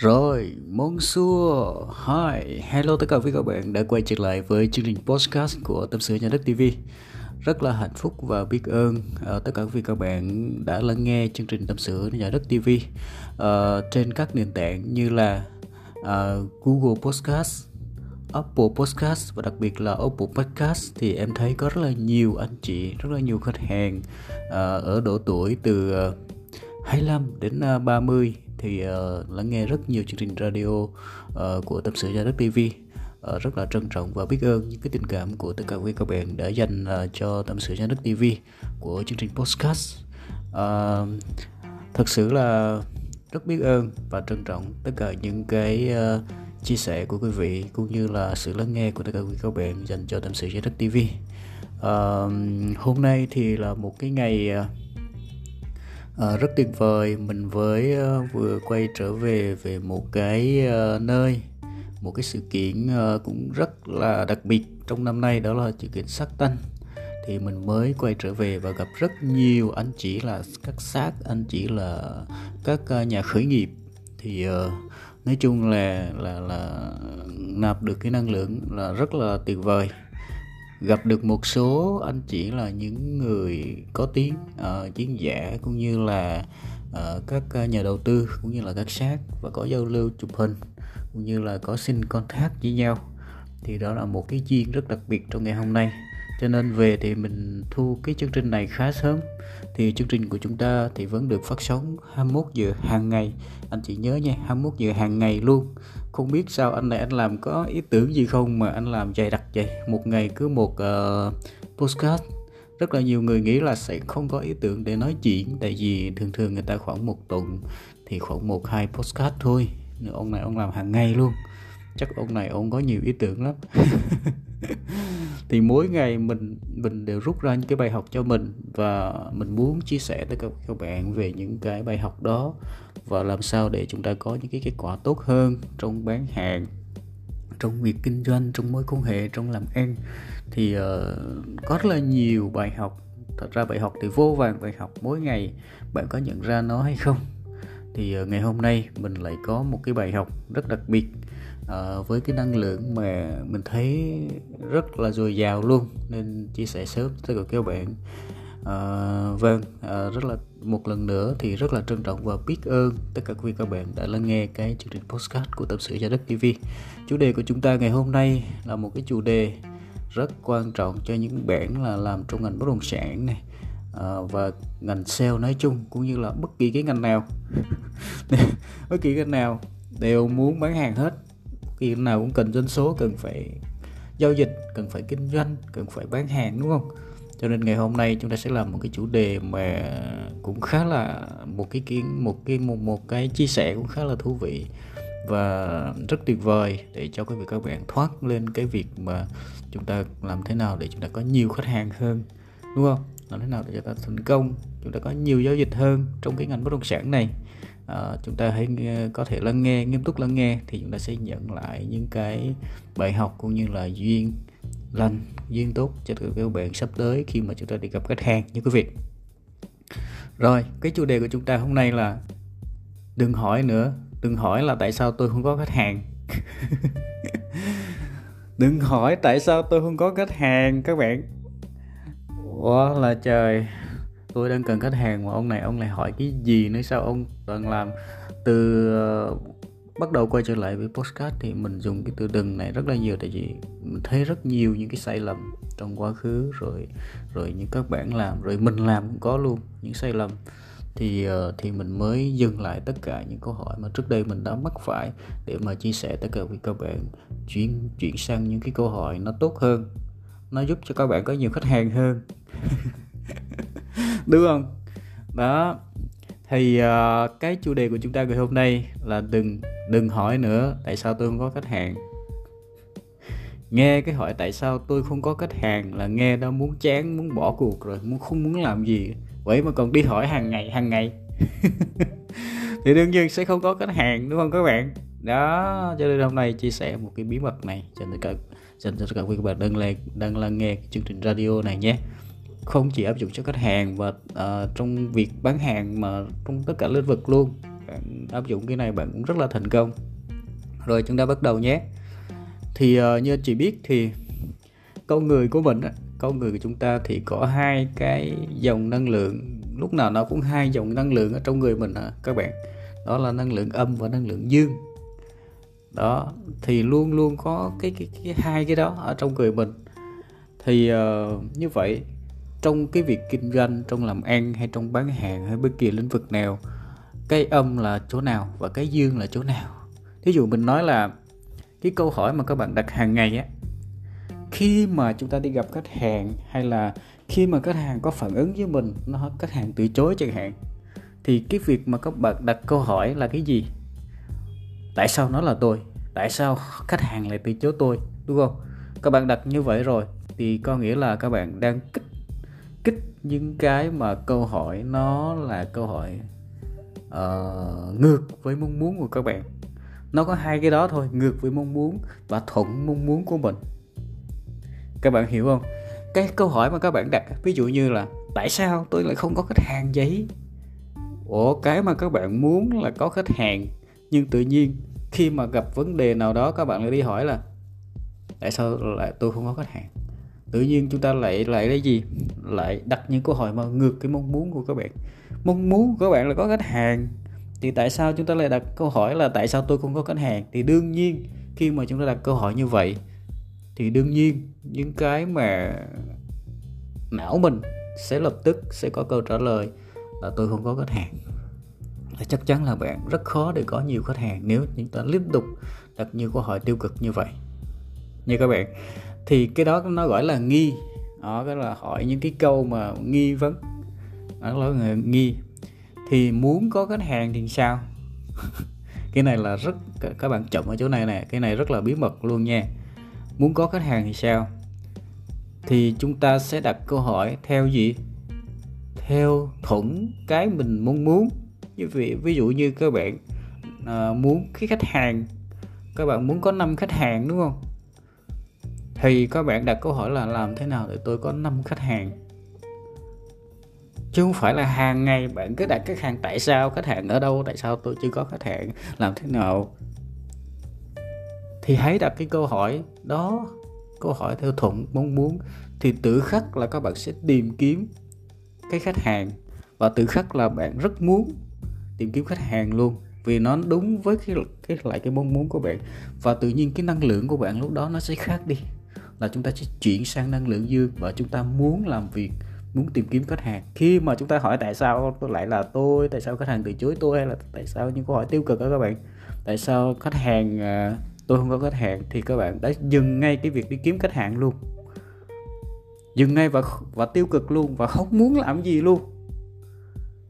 Rồi, bonjour, hi, hello tất cả quý các bạn đã quay trở lại với chương trình podcast của Tâm sự Nhà đất TV. Rất là hạnh phúc và biết ơn uh, tất cả quý các bạn đã lắng nghe chương trình Tâm sự Nhà đất TV uh, ờ, trên các nền tảng như là uh, Google Podcast, Apple Podcast và đặc biệt là Apple Podcast thì em thấy có rất là nhiều anh chị, rất là nhiều khách hàng uh, ở độ tuổi từ uh, 25 đến à, 30 thì uh, lắng nghe rất nhiều chương trình radio uh, của tâm sự gia đất tv uh, ờ, rất là trân trọng và biết ơn những cái tình cảm của tất cả quý các bạn đã dành uh, cho tâm sự gia đất tv của chương trình podcast. Uh, thật sự là rất biết ơn và trân trọng tất cả những cái uh, chia sẻ của quý vị cũng như là sự lắng nghe của tất cả quý các bạn dành cho tâm sự gia đất tv uh, hôm nay thì là một cái ngày uh, à, rất tuyệt vời. Mình với uh, vừa quay trở về về một cái uh, nơi một cái sự kiện uh, cũng rất là đặc biệt trong năm nay đó là sự kiện sắc tanh. Thì mình mới quay trở về và gặp rất nhiều anh chỉ là các xác anh chỉ là các uh, nhà khởi nghiệp. Thì uh, nói chung là là là nạp được cái năng lượng là rất là tuyệt vời gặp được một số anh chị là những người có tiếng ờ, uh, diễn giả cũng như là uh, các ờ, nhà đầu tư cũng như là các sát và có giao lưu chụp hình cũng như là có xin contact với nhau. Thì đó là một cái duyên rất đặc biệt trong ngày hôm nay cho nên về thì mình thu cái chương trình này khá sớm. Thì chương trình của chúng ta thì vẫn được phát sóng 21 giờ hàng ngày. Anh chị nhớ nha 21 giờ hàng ngày luôn. Không biết sao anh này anh làm có ý tưởng gì không mà anh làm dày đặc vậy? Một ngày cứ một ờ, uh, postcard rất là nhiều người nghĩ là sẽ không có ý tưởng để nói chuyện tại vì thường thường người ta khoảng một tuần thì khoảng một hai postcard thôi. Ông này ông làm hàng ngày luôn. Chắc ông này ông có nhiều ý tưởng lắm. thì mỗi ngày mình mình đều rút ra những cái bài học cho mình và mình muốn chia sẻ tới các các bạn về những cái bài học đó và làm sao để chúng ta có những cái kết quả tốt hơn trong bán hàng trong việc kinh doanh trong mối quan hệ trong làm ăn. Thì uh, có rất là nhiều bài học thật ra bài học thì vô vàng bài học. Mỗi ngày bạn có nhận ra nó hay không? Thì uh, ngày hôm nay mình lại có một cái bài học rất đặc biệt uh, với cái năng lượng mà mình thấy rất là dồi dào luôn nên chia sẻ sớm tới cả các bạn. Uh, vâng uh, rất là một lần nữa thì rất là trân trọng và biết ơn tất cả quý vị các bạn đã lắng nghe cái chương trình postcard của tập sự gia đất TV chủ đề của chúng ta ngày hôm nay là một cái chủ đề rất quan trọng cho những bạn là làm trong ngành bất động sản này à, và ngành sale nói chung cũng như là bất kỳ cái ngành nào. Bất kỳ cái nào đều muốn bán hàng hết khi nào cũng cần doanh số, cần phải giao dịch, cần phải kinh doanh, cần phải bán hàng, đúng không? Cho nên ngày hôm nay chúng ta sẽ làm một cái chủ đề mà cũng khá là một cái kiến, một cái, một một cái chia sẻ cũng khá là thú vị và rất tuyệt vời để cho quý vị các bạn thoát lên cái việc mà chúng ta làm thế nào để chúng ta có nhiều khách hàng hơn, đúng không? Làm thế nào để chúng ta thành công, chúng ta có nhiều giao dịch hơn trong cái ngành bất động sản này à, chúng ta hãy ờ, có thể lắng nghe nghiêm túc lắng nghe thì chúng ta sẽ nhận lại những cái bài học cũng như là duyên lành duyên tốt cho các bạn sắp tới khi mà chúng ta đi gặp khách hàng như quý vị. Rồi cái chủ đề của chúng ta hôm nay là đừng hỏi nữa đừng hỏi là tại sao tôi không có khách hàng. Đừng hỏi tại sao tôi không có khách hàng các bạn. Ủa là trời tôi đang cần khách hàng mà ông này, ông lại hỏi cái gì nữa, sao ông toàn làm từ ờ, bắt đầu quay trở lại với postcard thì mình dùng cái từ đừng này rất là nhiều, tại vì mình thấy rất nhiều những cái sai lầm trong quá khứ, rồi rồi những các bạn làm, rồi mình làm cũng có luôn những sai lầm. Thì ờ, thì mình mới dừng lại tất cả những câu hỏi mà trước đây mình đã mắc phải để mà chia sẻ tất cả với các bạn, chuyển chuyển sang những cái câu hỏi nó tốt hơn, nó giúp cho các bạn có nhiều khách hàng hơn. đúng không? Đó thì uh, cái chủ đề của chúng ta ngày hôm nay là đừng đừng hỏi nữa tại sao tôi không có khách hàng. Nghe cái hỏi tại sao tôi không có khách hàng là nghe đã muốn chán muốn bỏ cuộc rồi muốn không muốn làm gì. Vậy mà còn đi hỏi hàng ngày hàng ngày. Thì đương nhiên sẽ không có khách hàng đúng không các bạn? Đó cho nên hôm nay chia sẻ một cái bí mật này cho tất cả dành cho tất cả quý các bạn đang là đang là nghe chương trình radio này nhé không chỉ áp dụng cho khách hàng và uh, ờ, trong việc bán hàng mà trong tất cả lĩnh vực luôn. Bạn áp dụng cái này bạn cũng rất là thành công. Rồi chúng ta bắt đầu nhé. Thì uh, như anh chị biết thì con người của mình con người của chúng ta thì có hai cái dòng năng lượng. Lúc nào nó cũng hai dòng năng lượng ở trong người mình à, các bạn? Đó là năng lượng âm và năng lượng dương. Đó thì luôn luôn có cái cái, cái hai cái đó ở trong người mình. Thì uh, như vậy trong cái việc kinh doanh, trong làm ăn hay trong bán hàng hay bất kỳ lĩnh vực nào, cái âm là chỗ nào và cái dương là chỗ nào? Thí dụ mình nói là cái câu hỏi mà các bạn đặt hàng ngày á, khi mà chúng ta đi gặp khách hàng hay là khi mà khách hàng có phản ứng với mình, nó khách hàng từ chối chẳng hạn, thì cái việc mà các bạn đặt câu hỏi là cái gì? Tại sao nó là tôi? Tại sao khách hàng lại từ chối tôi? Đúng không? Các bạn đặt như vậy rồi, thì có nghĩa là các bạn đang kích kích những cái mà câu hỏi nó là câu hỏi uh, ngược với mong muốn của các bạn. Nó có hai cái đó thôi ngược với mong muốn và thuận mong muốn của mình. Các bạn hiểu không? Cái câu hỏi mà các bạn đặt ví dụ như là tại sao tôi lại không có khách hàng giấy ủa cái mà các bạn muốn là có khách hàng nhưng tự nhiên khi mà gặp vấn đề nào đó các bạn lại đi hỏi là tại sao lại tôi không có khách hàng? Tự nhiên chúng ta lại lại cái gì? Lại đặt những câu hỏi mà ngược cái mong muốn của các bạn. Mong muốn của các bạn là có khách hàng. Thì tại sao chúng ta lại đặt câu hỏi là tại sao tôi không có khách hàng? Thì đương nhiên, khi mà chúng ta đặt câu hỏi như vậy, thì đương nhiên những cái mà não mình sẽ lập tức sẽ có câu trả lời là tôi không có khách hàng. Là chắc chắn là bạn rất khó để có nhiều khách hàng nếu chúng ta liên tục đặt nhiều câu hỏi tiêu cực như vậy. Như các bạn thì cái đó nó gọi là nghi. Đó cái là hỏi những cái câu mà nghi vấn. Đó là nghi. Thì muốn có khách hàng thì sao? Cái này là rất các bạn chậm ở chỗ này nè. Cái này rất là bí mật luôn nha. Muốn có khách hàng thì sao? Thì chúng ta sẽ đặt câu hỏi theo gì? Theo thuận cái mình mong muốn. Như vậy ví dụ như các bạn à, muốn cái khách hàng các bạn muốn có 5 khách hàng đúng không? Thì các bạn đặt câu hỏi là làm thế nào để tôi có 5 khách hàng? Chứ không phải là hàng ngày bạn cứ đặt khách hàng tại sao khách hàng ở đâu, tại sao tôi chưa có khách hàng, làm thế nào? Thì hãy đặt cái câu hỏi đó, câu hỏi theo thuận mong muốn. Thì tự khắc là các bạn sẽ tìm kiếm cái khách hàng. Và tự khắc là bạn rất muốn tìm kiếm khách hàng luôn, vì nó đúng với cái cái, lại cái mong muốn của bạn. Và tự nhiên cái năng lượng của bạn lúc đó nó sẽ khác đi là chúng ta sẽ chuyển sang năng lượng dương và chúng ta muốn làm việc, muốn tìm kiếm khách hàng. Khi mà chúng ta hỏi tại sao tôi lại là tôi, tại sao khách hàng từ chối tôi, hay là tại sao những câu hỏi tiêu cực đó các bạn? Tại sao khách hàng à, tôi không có khách hàng? Thì các bạn đã dừng ngay cái việc đi kiếm khách hàng luôn. Dừng ngay và và tiêu cực luôn và không muốn làm gì luôn.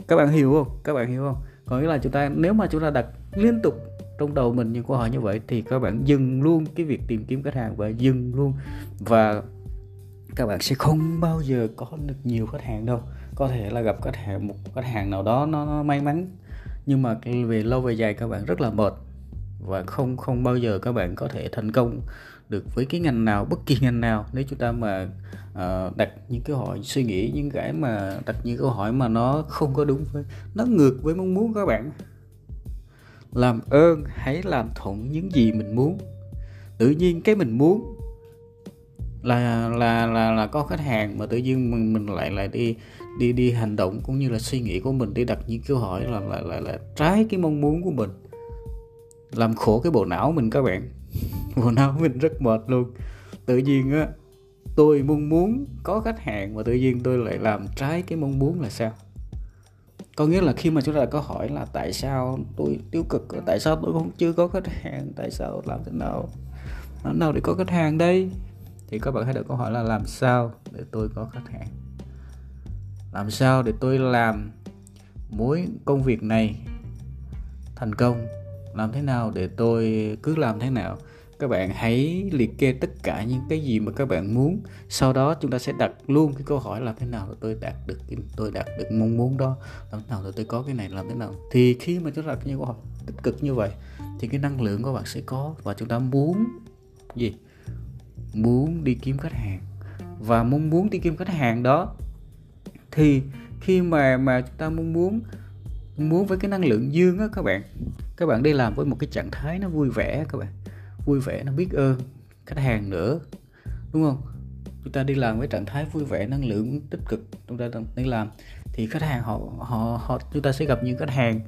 Các bạn hiểu không? Các bạn hiểu không? Có nghĩa là chúng ta, nếu mà chúng ta đặt liên tục trong đầu mình những câu hỏi như vậy thì các bạn dừng luôn cái việc tìm kiếm khách hàng và dừng luôn. Và các bạn sẽ không bao giờ có được nhiều khách hàng đâu. Có thể là gặp khách hàng một khách hàng nào đó nó, nó may mắn nhưng mà về lâu về dài các bạn rất là mệt. Và không không bao giờ các bạn có thể thành công được với cái ngành nào bất kỳ ngành nào. Nếu chúng ta mà uh, đặt những cái hỏi suy nghĩ những cái mà đặt những câu hỏi mà nó không có đúng với nó ngược với mong muốn các bạn làm ơn hãy làm thuận những gì mình muốn. Tự nhiên cái mình muốn là là là là có khách hàng mà tự nhiên mình mình lại lại đi đi đi hành động cũng như là suy nghĩ của mình đi đặt những câu hỏi là là là, là trái cái mong muốn của mình. Làm khổ cái bộ não mình các bạn. Bộ não mình rất mệt luôn. Tự nhiên á tôi mong muốn có khách hàng mà tự nhiên tôi lại làm trái cái mong muốn là sao? Có nghĩa là khi mà chúng ta có hỏi là tại sao tôi tiêu cực, tại sao tôi không chưa có khách hàng, tại sao làm thế nào, làm nào để có khách hàng đây? Thì các bạn hãy đặt câu hỏi là làm sao để tôi có khách hàng? Làm sao để tôi làm mối công việc này thành công? Làm thế nào để tôi cứ làm thế nào? Các bạn hãy liệt kê tất cả những cái gì mà các bạn muốn. Sau đó chúng ta sẽ đặt luôn cái câu hỏi làm thế nào để tôi đạt được tôi đạt được mong muốn đó? Làm thế nào để tôi có cái này, làm thế nào? Thì khi mà chúng ta đặt những câu hỏi tích cực như vậy, thì cái năng lượng của bạn sẽ có và chúng ta muốn gì? Muốn đi kiếm khách hàng. Và mong muốn đi kiếm khách hàng đó, thì khi mà mà chúng ta mong muốn muốn với cái năng lượng dương á các bạn các bạn đi làm với một cái trạng thái nó vui vẻ các bạn vui vẻ nó biết ơn khách hàng nữa. Đúng không? Chúng ta đi làm với trạng thái vui vẻ năng lượng tích cực chúng ta đi làm thì khách hàng họ họ họ chúng ta sẽ gặp những khách hàng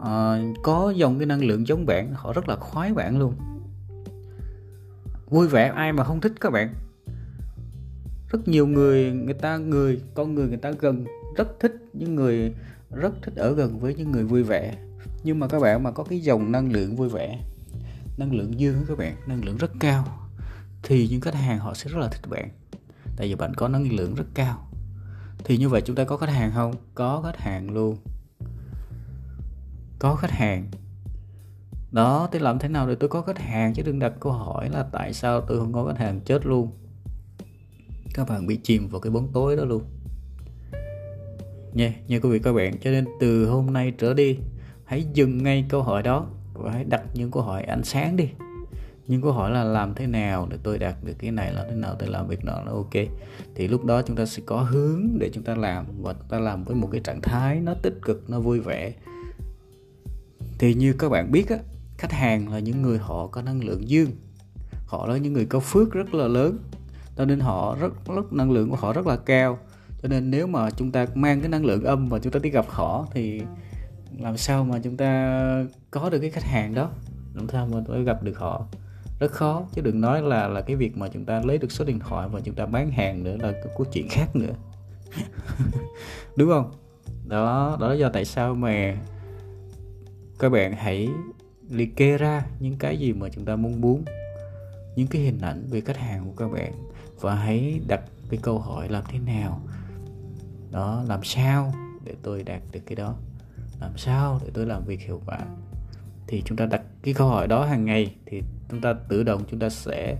uh, có dòng cái năng lượng giống bạn họ rất là khoái bạn luôn. Vui vẻ ai mà không thích các bạn. Rất nhiều người người ta người con người người ta gần rất thích những người rất thích ở gần với những người vui vẻ. Nhưng mà các bạn mà có cái dòng năng lượng vui vẻ năng lượng dương các bạn năng lượng rất cao thì những khách hàng họ sẽ rất là thích bạn. Tại vì bạn có năng lượng rất cao. Thì như vậy chúng ta có khách hàng không? Có khách hàng luôn. Có khách hàng. Đó tôi làm thế nào để tôi có khách hàng chứ đừng đặt câu hỏi là tại sao tôi không có khách hàng chết luôn. Các bạn bị chìm vào cái bóng tối đó luôn. Nha yeah, nha quý vị các bạn cho nên từ hôm nay trở đi hãy dừng ngay câu hỏi đó và hãy đặt những câu hỏi ánh sáng đi. Những câu hỏi là làm thế nào để tôi đạt được cái này là thế nào tôi làm việc nọ là ok. Thì lúc đó chúng ta sẽ có hướng để chúng ta làm và chúng ta làm với một cái trạng thái nó tích cực, nó vui vẻ. Thì như các bạn biết á, khách hàng là những người họ có năng lượng dương. Họ là những người có phước rất là lớn. Cho nên họ rất rất, năng lượng của họ rất là cao. Cho nên nếu mà chúng ta mang cái năng lượng âm và chúng ta đi gặp họ thì làm sao mà chúng ta có được cái khách hàng đó. Làm sao mà tôi gặp được họ? Rất khó, chứ đừng nói là là cái việc mà chúng ta lấy được số điện thoại và chúng ta bán hàng nữa là có chuyện khác nữa. Đúng không? Đó đó là do tại sao mà các bạn hãy liệt kê ra những cái gì mà chúng ta mong muốn, những cái hình ảnh về khách hàng của các bạn và hãy đặt cái câu hỏi làm thế nào, đó, làm sao để tôi đạt được cái đó? Làm sao để tôi làm việc hiệu quả? Thì chúng ta đặt cái câu hỏi đó hàng ngày thì chúng ta tự động chúng ta sẽ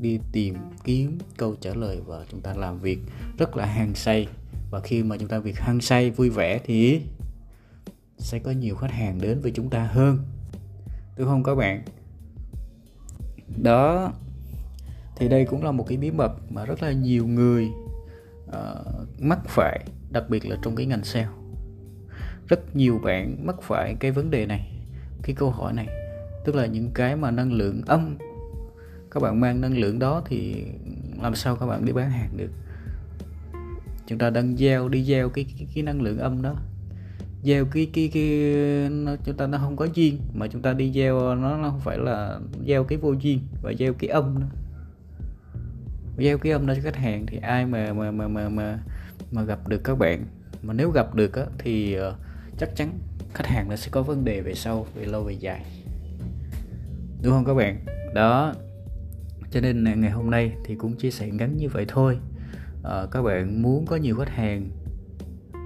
đi tìm kiếm câu trả lời và chúng ta làm việc rất là hăng say. Và khi mà chúng ta việc hăng say vui vẻ thì sẽ có nhiều khách hàng đến với chúng ta hơn. Đúng không các bạn? Đó thì đây cũng là một cái bí mật mà rất là nhiều người uh, mắc phải đặc biệt là trong cái ngành sale. Rất nhiều bạn mắc phải cái vấn đề này cái câu hỏi này. Tức là những cái mà năng lượng âm các bạn mang năng lượng đó thì làm sao các bạn đi bán hàng được? Chúng ta đang gieo đi gieo cái cái, cái năng lượng âm đó. Gieo cái cái cái nó, chúng ta nó không có duyên mà chúng ta đi gieo nó nó không phải là gieo cái vô duyên và gieo cái âm đó. gieo cái âm đó cho khách hàng thì ai mà mà mà mà mà, mà gặp được các bạn? Mà nếu gặp được á, thì uh, chắc chắn khách hàng nó sẽ có vấn đề về sau về lâu về dài. Đúng không các bạn? Đó. Cho nên ngày hôm nay thì cũng chia sẻ ngắn như vậy thôi. À, các bạn muốn có nhiều khách hàng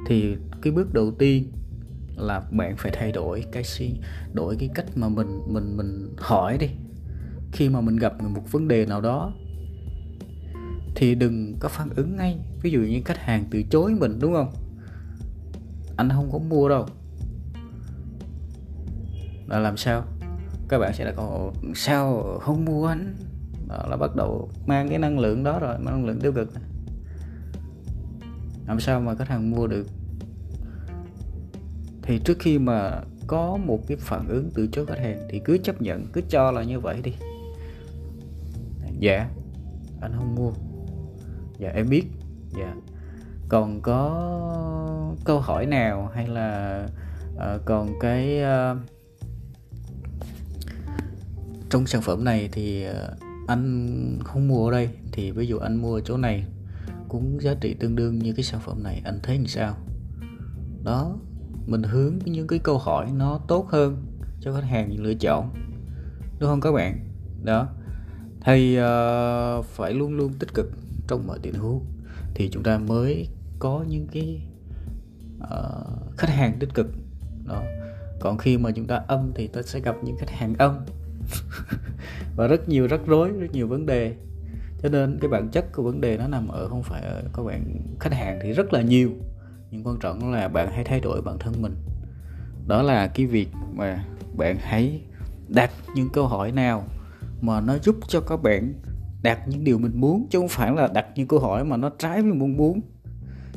thì cái bước đầu tiên là bạn phải thay đổi cái suy đổi cái cách mà mình mình mình hỏi đi. Khi mà mình gặp một vấn đề nào đó thì đừng có phản ứng ngay. Ví dụ như khách hàng từ chối mình đúng không? Anh không có mua đâu. Là làm sao? Các bạn sẽ là câu sao không mua anh? Đó là bắt đầu mang cái năng lượng đó rồi năng lượng tiêu cực làm sao mà khách hàng mua được? Thì trước khi mà có một cái phản ứng từ chối khách hàng thì cứ chấp nhận, cứ cho là như vậy đi. Dạ anh không mua. Dạ em biết. Dạ. Còn có câu hỏi nào hay là uh, còn cái uh, trong sản phẩm này thì ờ, anh không mua ở đây. Thì ví dụ anh mua ở chỗ này cũng giá trị tương đương như cái sản phẩm này anh thấy như sao? Đó mình hướng những cái câu hỏi nó tốt hơn cho khách hàng lựa chọn đúng không các bạn? Đó thì uh, phải luôn luôn tích cực trong mọi tình huống thì chúng ta mới có những cái uh, khách hàng tích cực. Đó. Còn khi mà chúng ta âm thì ta sẽ gặp những khách hàng âm. Và rất nhiều rắc rối rất nhiều vấn đề. Cho nên cái bản chất của vấn đề nó nằm ở không phải ở các bạn khách hàng thì rất là nhiều. Nhưng quan trọng là bạn hãy thay đổi bản thân mình. Đó là cái việc mà bạn hãy đặt những câu hỏi nào mà nó giúp cho các bạn đạt những điều mình muốn chứ không phải là đặt những câu hỏi mà nó trái với mong muốn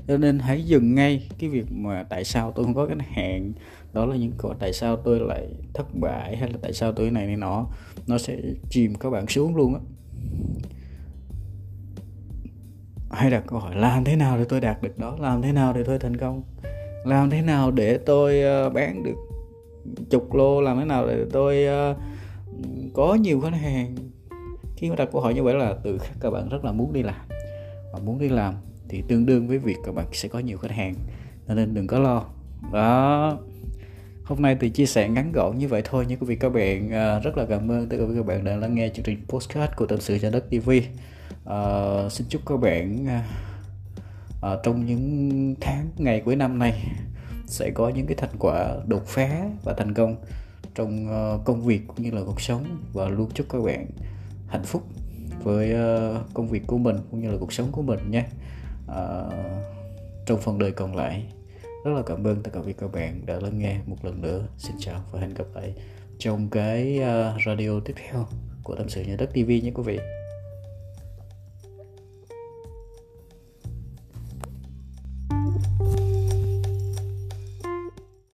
cho nên hãy dừng ngay cái việc mà tại sao tôi không có cái hẹn. Đó là những câu tại sao tôi lại thất bại hay là tại sao tôi này này nọ. Nó sẽ chìm các bạn xuống luôn á. Hay đặt câu hỏi, làm thế nào để tôi đạt được đó? Làm thế nào để tôi thành công? Làm thế nào để tôi ờ, bán được chục lô? Làm thế nào để tôi ờ, có nhiều khách hàng? Khi mà đặt câu hỏi như vậy là từ các bạn rất là muốn đi làm. Và muốn đi làm thì tương đương với việc các bạn sẽ có nhiều khách hàng nên đừng có lo. Đó. Hôm nay thì chia sẻ ngắn gọn như vậy thôi nhưng quý vị các bạn ờ, rất là cảm ơn tất cả các bạn đã lắng nghe chương trình postcard của tâm sự nhà đất tv uh, ờ, xin chúc các bạn uh, trong những tháng ngày cuối năm này sẽ có những cái thành quả đột phá và thành công trong công việc cũng như là cuộc sống. Và luôn chúc các bạn hạnh phúc với công việc của mình cũng như là cuộc sống của mình nhé uh, trong phần đời còn lại rất là cảm ơn tất cả quý các bạn đã lắng nghe một lần nữa. Xin chào và hẹn gặp lại trong cái uh, radio tiếp theo của tâm sự nhà đất tv nhé quý vị.